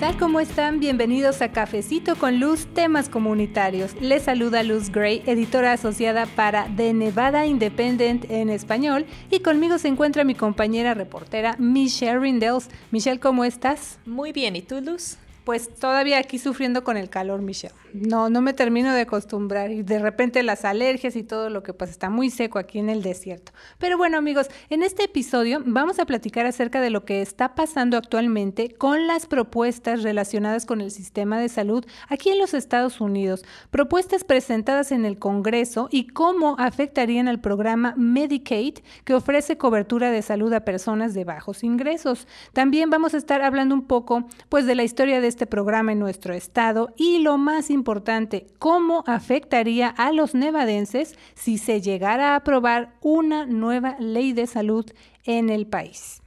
tal? ¿Cómo están? Bienvenidos a Cafecito con Luz, temas comunitarios. Les saluda Luz Gray, editora asociada para The Nevada Independent en español. Y conmigo se encuentra mi compañera reportera Michelle Rindels. Michelle, ¿cómo estás? Muy bien, ¿y tú, Luz? Pues todavía aquí sufriendo con el calor, Michelle. No, no me termino de acostumbrar y de repente las alergias y todo lo que pues está muy seco aquí en el desierto. Pero bueno, amigos, en este episodio vamos a platicar acerca de lo que está pasando actualmente con las propuestas relacionadas con el sistema de salud aquí en los Estados Unidos, propuestas presentadas en el Congreso y cómo afectarían al programa Medicaid que ofrece cobertura de salud a personas de bajos ingresos. También vamos a estar hablando un poco pues de la historia de este programa en nuestro estado y lo más importante ¿cómo afectaría a los nevadenses si se llegara a aprobar una nueva ley de salud en el país?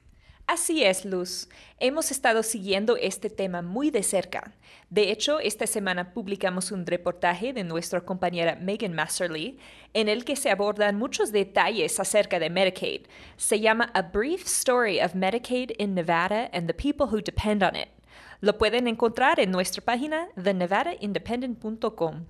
Así es, Luz. Hemos estado siguiendo este tema muy de cerca. De hecho, esta semana publicamos un reportaje de nuestra compañera Megan Masterly en el que se abordan muchos detalles acerca de Medicaid. Se llama A Brief Story of Medicaid in Nevada and the People Who Depend on It. Lo pueden encontrar en nuestra página thenevadaindependent.com.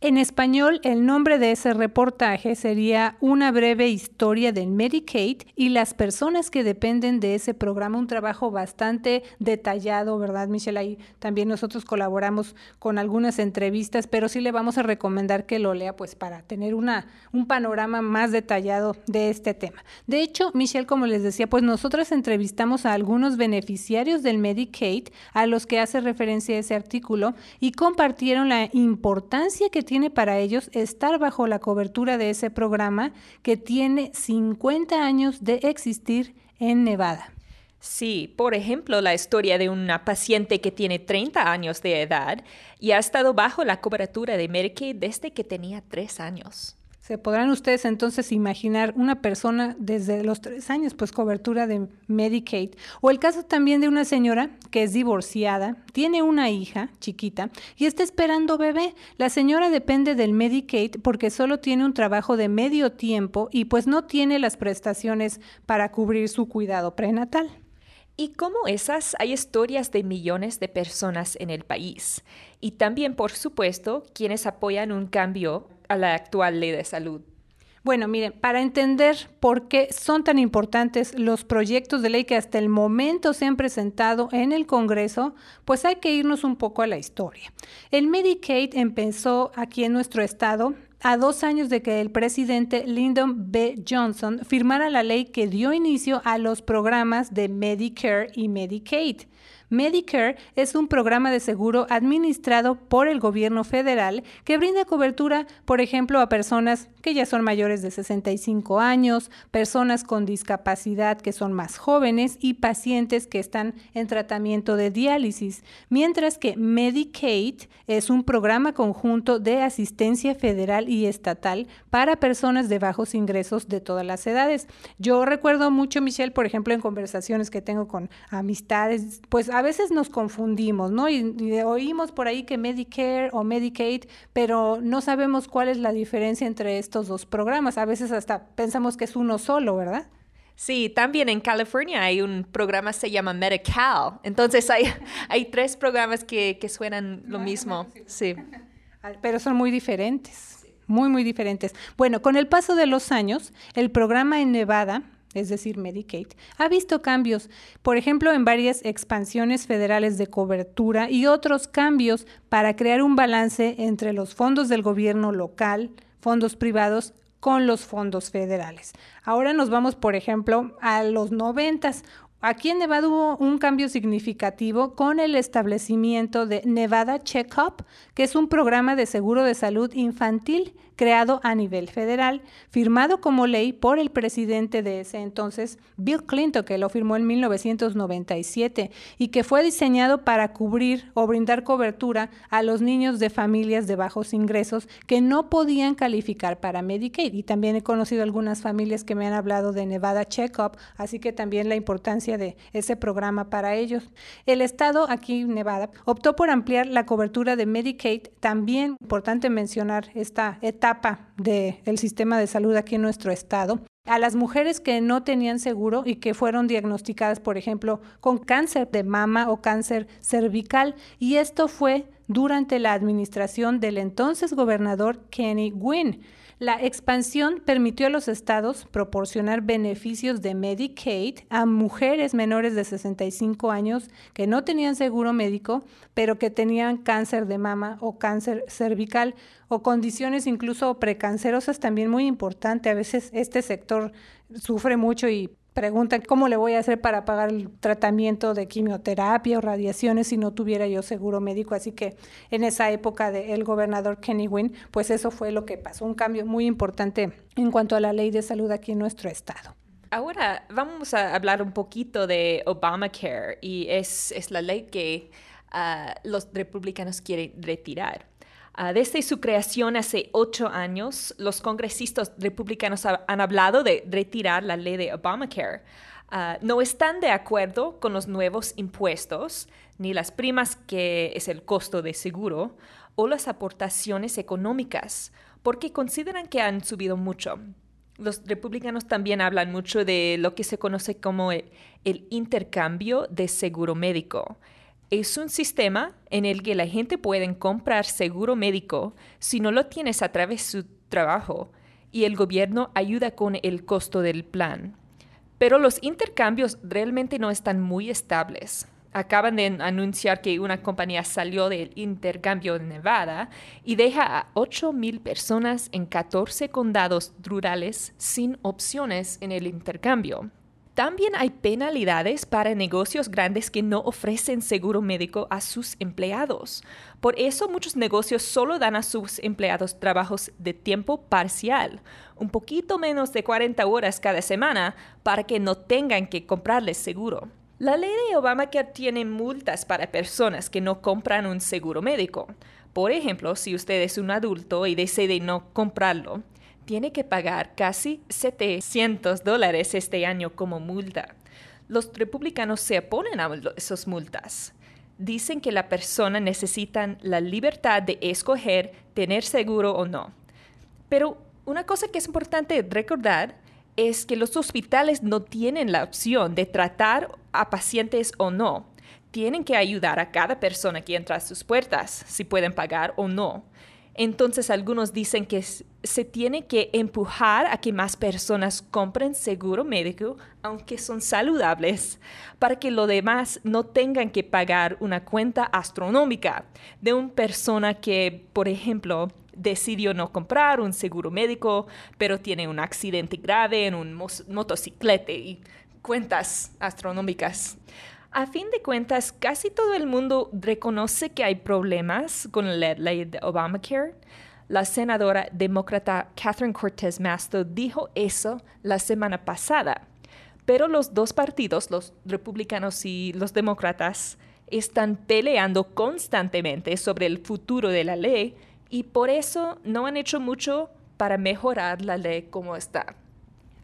En español, el nombre de ese reportaje sería Una breve historia del Medicaid y las personas que dependen de ese programa. Un trabajo bastante detallado, ¿verdad, Michelle? Ahí también nosotros colaboramos con algunas entrevistas, pero sí le vamos a recomendar que lo lea, pues para tener una, un panorama más detallado de este tema. De hecho, Michelle, como les decía, pues nosotras entrevistamos a algunos beneficiarios del Medicaid a los que hace referencia ese artículo y compartieron la importancia que tiene para ellos estar bajo la cobertura de ese programa que tiene 50 años de existir en Nevada. Sí, por ejemplo, la historia de una paciente que tiene 30 años de edad y ha estado bajo la cobertura de Medicaid desde que tenía 3 años. Se podrán ustedes entonces imaginar una persona desde los tres años, pues cobertura de Medicaid. O el caso también de una señora que es divorciada, tiene una hija chiquita y está esperando bebé. La señora depende del Medicaid porque solo tiene un trabajo de medio tiempo y pues no tiene las prestaciones para cubrir su cuidado prenatal. Y como esas, hay historias de millones de personas en el país. Y también, por supuesto, quienes apoyan un cambio a la actual ley de salud? Bueno, miren, para entender por qué son tan importantes los proyectos de ley que hasta el momento se han presentado en el Congreso, pues hay que irnos un poco a la historia. El Medicaid empezó aquí en nuestro estado a dos años de que el presidente Lyndon B. Johnson firmara la ley que dio inicio a los programas de Medicare y Medicaid. Medicare es un programa de seguro administrado por el gobierno federal que brinda cobertura, por ejemplo, a personas que ya son mayores de 65 años, personas con discapacidad que son más jóvenes y pacientes que están en tratamiento de diálisis, mientras que Medicaid es un programa conjunto de asistencia federal y estatal para personas de bajos ingresos de todas las edades. Yo recuerdo mucho, Michelle, por ejemplo, en conversaciones que tengo con amistades, pues a veces nos confundimos, ¿no? Y, oímos por ahí que Medicare o Medicaid, pero no sabemos cuál es la diferencia entre estos dos programas. A veces hasta pensamos que es uno solo, ¿verdad? Sí, también en California hay un programa que se llama Medical. Entonces hay, hay tres programas que, que suenan lo mismo. Sí. Pero son muy diferentes, muy, muy diferentes. Bueno, con el paso de los años, el programa en Nevada es decir, Medicaid, ha visto cambios, por ejemplo, en varias expansiones federales de cobertura y otros cambios para crear un balance entre los fondos del gobierno local, fondos privados, con los fondos federales. Ahora nos vamos, por ejemplo, a los noventas. Aquí en Nevada hubo un cambio significativo con el establecimiento de Nevada Checkup, que es un programa de seguro de salud infantil creado a nivel federal, firmado como ley por el presidente de ese entonces, Bill Clinton, que lo firmó en 1997 y que fue diseñado para cubrir o brindar cobertura a los niños de familias de bajos ingresos que no podían calificar para Medicaid. Y también he conocido algunas familias que me han hablado de Nevada Checkup, así que también la importancia de ese programa para ellos. El estado aquí, Nevada, optó por ampliar la cobertura de Medicaid. También importante mencionar esta etapa del sistema de salud aquí en nuestro estado a las mujeres que no tenían seguro y que fueron diagnosticadas, por ejemplo, con cáncer de mama o cáncer cervical. Y esto fue durante la administración del entonces gobernador Kenny Gwynn. La expansión permitió a los estados proporcionar beneficios de Medicaid a mujeres menores de 65 años que no tenían seguro médico, pero que tenían cáncer de mama o cáncer cervical o condiciones incluso precancerosas también muy importante. A veces este sector sufre mucho y preguntan cómo le voy a hacer para pagar el tratamiento de quimioterapia o radiaciones si no tuviera yo seguro médico. Así que en esa época del gobernador Kenny Wynn, pues eso fue lo que pasó, un cambio muy importante en cuanto a la ley de salud aquí en nuestro estado. Ahora vamos a hablar un poquito de Obamacare y es, es la ley que uh, los republicanos quieren retirar. Desde su creación hace ocho años, los congresistas republicanos ha, han hablado de retirar la ley de Obamacare. Uh, no están de acuerdo con los nuevos impuestos, ni las primas que es el costo de seguro, o las aportaciones económicas, porque consideran que han subido mucho. Los republicanos también hablan mucho de lo que se conoce como el intercambio de seguro médico es un sistema en el que la gente puede comprar seguro médico si no lo tienes a través de su trabajo y el gobierno ayuda con el costo del plan. Pero los intercambios realmente no están muy estables. Acaban de anunciar que una compañía salió del intercambio de Nevada y deja a 8.000 personas en 14 condados rurales sin opciones en el intercambio. También hay penalidades para negocios grandes que no ofrecen seguro médico a sus empleados. Por eso muchos negocios solo dan a sus empleados trabajos de tiempo parcial, un poquito menos de 40 horas cada semana, para que no tengan que comprarles seguro. La ley de Obamacare tiene multas para personas que no compran un seguro médico. Por ejemplo, si usted es un adulto y decide no comprarlo, tiene que pagar casi 700 dólares este año como multa. Los republicanos se oponen a esas multas. Dicen que la persona necesita la libertad de escoger tener seguro o no. Pero una cosa que es importante recordar es que los hospitales no tienen la opción de tratar a pacientes o no. Tienen que ayudar a cada persona que entra a sus puertas, si pueden pagar o no. Entonces algunos dicen que se tiene que empujar a que más personas compren seguro médico, aunque son saludables, para que los demás no tengan que pagar una cuenta astronómica de una persona que, por ejemplo, decidió no comprar un seguro médico, pero tiene un accidente grave en un motociclete y cuentas astronómicas. A fin de cuentas, casi todo el mundo reconoce que hay problemas con la ley de Obamacare. La senadora demócrata Catherine Cortez Masto dijo eso la semana pasada. Pero los dos partidos, los republicanos y los demócratas, están peleando constantemente sobre el futuro de la ley y por eso no han hecho mucho para mejorar la ley como está.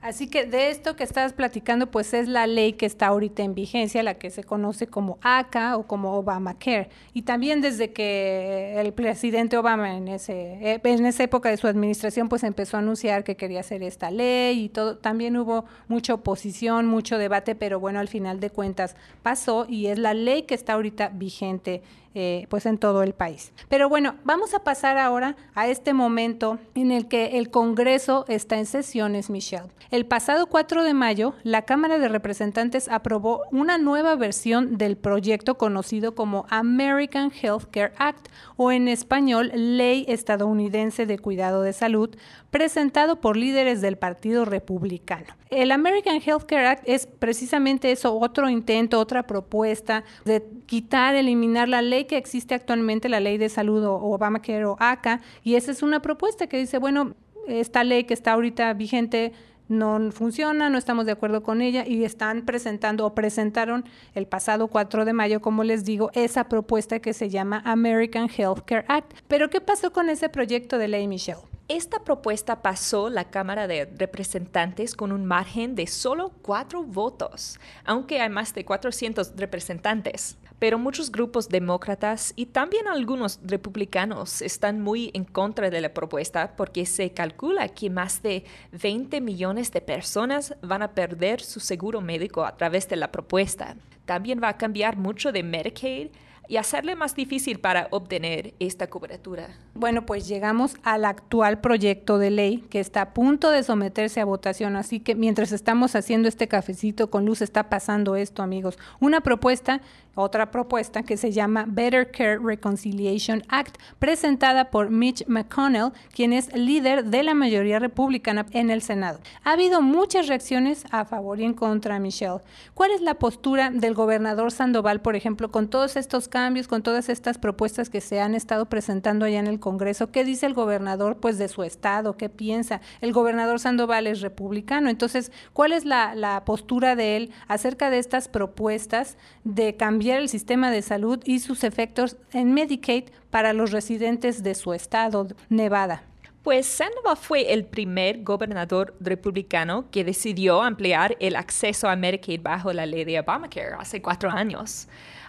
Así que de esto que estás platicando, pues es la ley que está ahorita en vigencia, la que se conoce como ACA o como Obamacare. Y también desde que el presidente Obama en, ese, eh, en esa época de su administración, pues empezó a anunciar que quería hacer esta ley y todo. También hubo mucha oposición, mucho debate, pero bueno, al final de cuentas pasó y es la ley que está ahorita vigente eh, pues en todo el país. Pero bueno, vamos a pasar ahora a este momento en el que el Congreso está en sesiones, Michelle. El pasado 4 de mayo, la Cámara de Representantes aprobó una nueva versión del proyecto conocido como American Health Care Act o en español Ley Estadounidense de Cuidado de Salud, presentado por líderes del Partido Republicano. El American Health Care Act es precisamente eso, otro intento, otra propuesta de quitar, eliminar la ley que existe actualmente, la ley de salud o Obamacare o ACA, y esa es una propuesta que dice, bueno, esta ley que está ahorita vigente no funciona, no estamos de acuerdo con ella y están presentando o presentaron el pasado 4 de mayo, como les digo, esa propuesta que se llama American Health Care Act. Pero ¿qué pasó con ese proyecto de ley, Michelle? Esta propuesta pasó la Cámara de Representantes con un margen de solo cuatro votos, aunque hay más de 400 representantes. pero muchos grupos demócratas y también algunos republicanos están muy en contra de la propuesta porque se calcula que más de 20 millones de personas van a perder su seguro médico a través de la propuesta. También va a cambiar mucho de Medicaid y hacerle más difícil para obtener esta cobertura. Bueno, pues llegamos al actual proyecto de ley que está a punto de someterse a votación, así que mientras estamos haciendo este cafecito con luz está pasando esto, amigos. Una propuesta otra propuesta que se llama Better Care Reconciliation Act, presentada por Mitch McConnell, quien es líder de la mayoría republicana en el Senado. Ha habido muchas reacciones a favor y en contra, Michelle. ¿Cuál es la postura del gobernador Sandoval, por ejemplo, con todos estos cambios, con todas estas propuestas que se han estado presentando allá en el Congreso? ¿Qué dice el gobernador, pues, de su estado? ¿Qué piensa? El gobernador Sandoval es republicano, entonces, ¿cuál es la, la postura de él acerca de estas propuestas de cambiar el sistema de salud y sus efectos en Medicaid para los residentes de su estado, Nevada. Pues Sandoval fue el primer gobernador republicano que decidió ampliar el acceso a Medicaid bajo la ley de Obamacare hace cuatro años.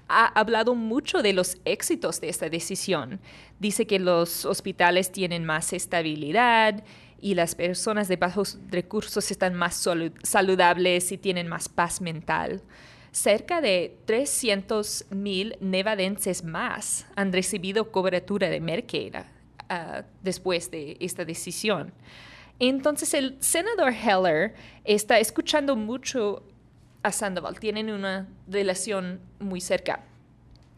Ha hablado mucho de los éxitos de esta decisión. Dice que los hospitales tienen más estabilidad y las personas de bajos recursos están más saludables y tienen más paz mental cerca de 300 mil nevadenses más han recibido cobertura de Medicaid ah, después de esta decisión. Entonces el senador Heller está escuchando mucho a Sandoval, tienen una relación muy cerca.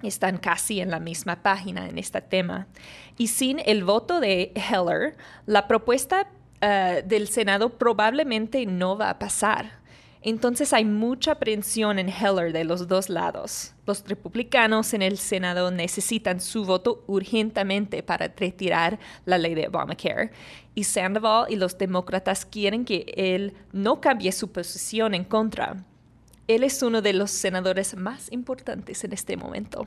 Están casi en la misma página en este tema. Y sin el voto de Heller, la propuesta ah, del Senado probablemente no va a pasar. Entonces hay mucha presión en Heller de los dos lados. Los republicanos en el Senado necesitan su voto urgentemente para retirar la ley de Obamacare. Y Sandoval y los demócratas quieren que él no cambie su posición en contra. Él es uno de los senadores más importantes en este momento.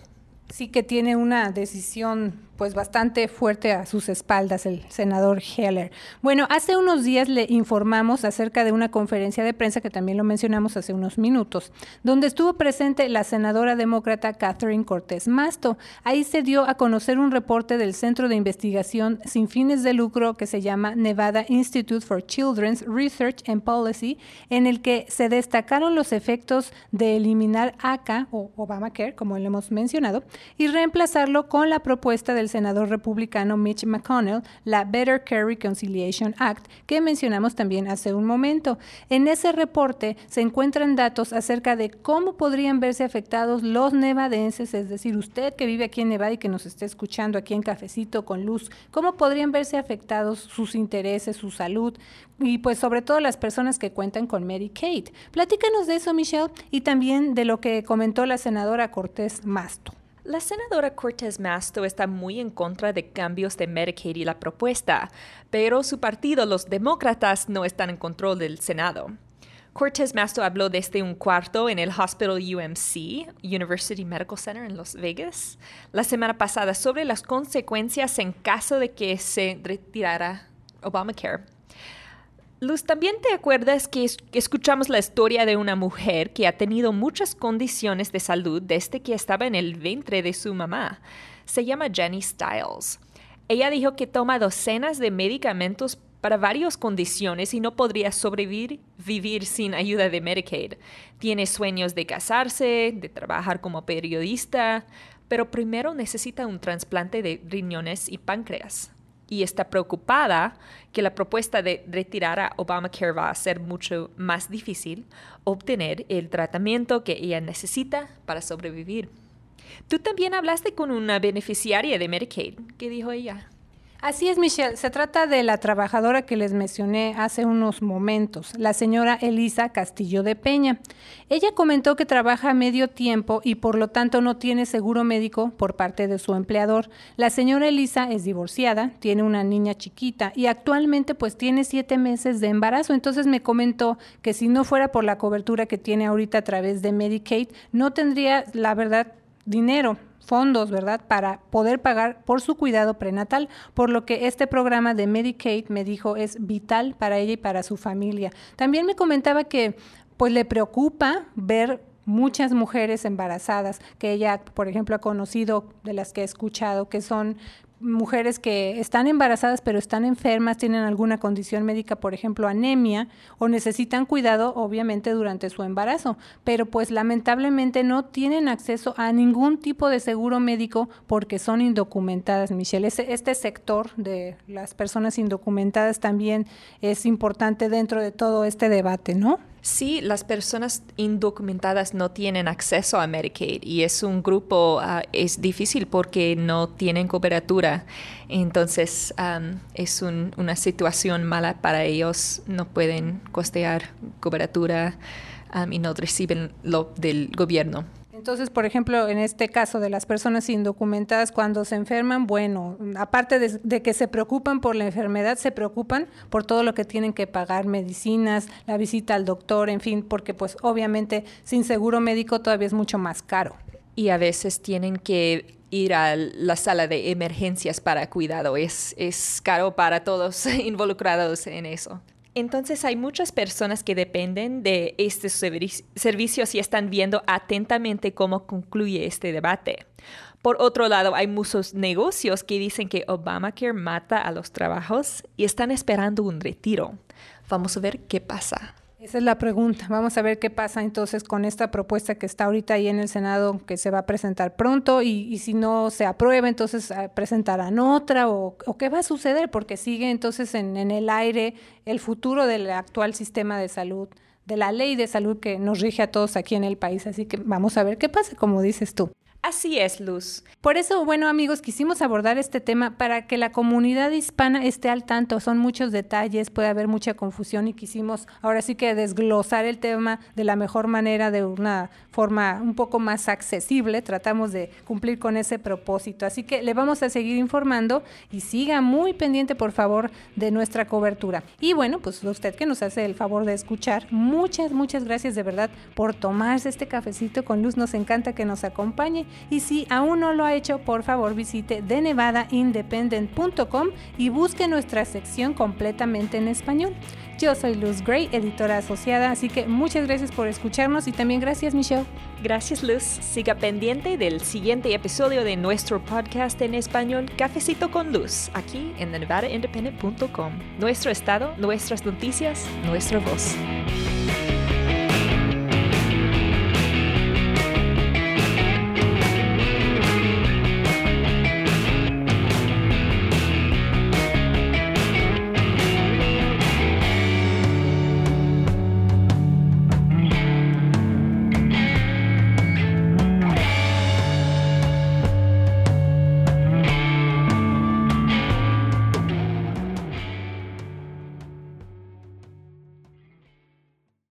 Sí que tiene una decisión pues bastante fuerte a sus espaldas el senador Heller. Bueno, hace unos días le informamos acerca de una conferencia de prensa que también lo mencionamos hace unos minutos, donde estuvo presente la senadora demócrata Catherine Cortés Masto. Ahí se dio a conocer un reporte del Centro de Investigación sin fines de lucro que se llama Nevada Institute for Children's Research and Policy, en el que se destacaron los efectos de eliminar ACA o Obamacare, como le hemos mencionado, y reemplazarlo con la propuesta del senador republicano Mitch McConnell, la Better Care Reconciliation Act, que mencionamos también hace un momento. En ese reporte se encuentran datos acerca de cómo podrían verse afectados los nevadenses, es decir, usted que vive aquí en Nevada y que nos esté escuchando aquí en Cafecito con Luz, cómo podrían verse afectados sus intereses, su salud y pues sobre todo las personas que cuentan con Medicaid. Platícanos de eso, Michelle, y también de lo que comentó la senadora Cortés Masto. La senadora Cortés Masto está muy en contra de cambios de Medicaid y la propuesta, pero su partido, los demócratas, no están en control del Senado. Cortés Masto habló desde un cuarto en el Hospital UMC, University Medical Center en Las Vegas, la semana pasada sobre las consecuencias en caso de que se retirara Obamacare. Luz, ¿también te acuerdas que escuchamos la historia de una mujer que ha tenido muchas condiciones de salud desde que estaba en el vientre de su mamá? Se llama Jenny Stiles. Ella dijo que toma docenas de medicamentos para varias condiciones y no podría sobrevivir vivir sin ayuda de Medicaid. Tiene sueños de casarse, de trabajar como periodista, pero primero necesita un trasplante de riñones y páncreas y está preocupada que la propuesta de retirar a Obamacare va a ser mucho más difícil obtener el tratamiento que ella necesita para sobrevivir. Tú también hablaste con una beneficiaria de Medicaid. ¿Qué dijo ella? Así es, Michelle. Se trata de la trabajadora que les mencioné hace unos momentos, la señora Elisa Castillo de Peña. Ella comentó que trabaja medio tiempo y por lo tanto no tiene seguro médico por parte de su empleador. La señora Elisa es divorciada, tiene una niña chiquita y actualmente pues tiene siete meses de embarazo. Entonces me comentó que si no fuera por la cobertura que tiene ahorita a través de Medicaid, no tendría, la verdad, dinero fondos, ¿verdad?, para poder pagar por su cuidado prenatal, por lo que este programa de Medicaid, me dijo, es vital para ella y para su familia. También me comentaba que pues le preocupa ver muchas mujeres embarazadas que ella, por ejemplo, ha conocido, de las que he escuchado, que son mujeres que están embarazadas pero están enfermas, tienen alguna condición médica, por ejemplo anemia, o necesitan cuidado obviamente durante su embarazo, pero pues lamentablemente no tienen acceso a ningún tipo de seguro médico porque son indocumentadas, Michelle. Este, sector de las personas indocumentadas también es importante dentro de todo este debate, ¿no? Sí, las personas indocumentadas no tienen acceso a Medicaid y es un grupo, ah, es difícil porque no tienen cobertura. Entonces es una situación mala para ellos, no pueden costear cobertura y no reciben lo del gobierno. Entonces, por ejemplo, en este caso de las personas indocumentadas, cuando se enferman, bueno, aparte de, que se preocupan por la enfermedad, se preocupan por todo lo que tienen que pagar, medicinas, la visita al doctor, en fin, porque pues obviamente sin seguro médico todavía es mucho más caro. Y a veces tienen que ir a la sala de emergencias para cuidado. Es, es caro para todos involucrados en eso. Entonces hay muchas personas que dependen de estos servicios y están viendo atentamente cómo concluye este debate. Por otro lado, hay muchos negocios que dicen que Obamacare mata a los trabajos y están esperando un retiro. Vamos a ver qué pasa. Esa es la pregunta. Vamos a ver qué pasa entonces con esta propuesta que está ahorita ahí en el Senado, que se va a presentar pronto, y, si no se aprueba, entonces eh, presentarán otra, o, qué va a suceder, porque sigue entonces en, en el aire el futuro del actual sistema de salud, de la ley de salud que nos rige a todos aquí en el país. Así que vamos a ver qué pasa, como dices tú. Así es, Luz. Por eso, bueno, amigos, quisimos abordar este tema para que la comunidad hispana esté al tanto. Son muchos detalles, puede haber mucha confusión y quisimos ahora sí que desglosar el tema de la mejor manera, de una forma un poco más accesible. Tratamos de cumplir con ese propósito. Así que le vamos a seguir informando y siga muy pendiente, por favor, de nuestra cobertura. Y bueno, pues usted que nos hace el favor de escuchar, muchas, muchas gracias de verdad por tomarse este cafecito con luz. Nos encanta que nos acompañe y si aún no lo ha hecho, por favor visite denevadaindependent.com y busque nuestra sección completamente en español. Yo soy Luz Gray, editora asociada, así que muchas gracias por escucharnos y también gracias Michelle. Gracias Luz. Siga pendiente del siguiente episodio de nuestro podcast en español Cafecito con Luz, aquí en denevadaindependent.com. Nuestro estado, nuestras noticias, nuestra voz.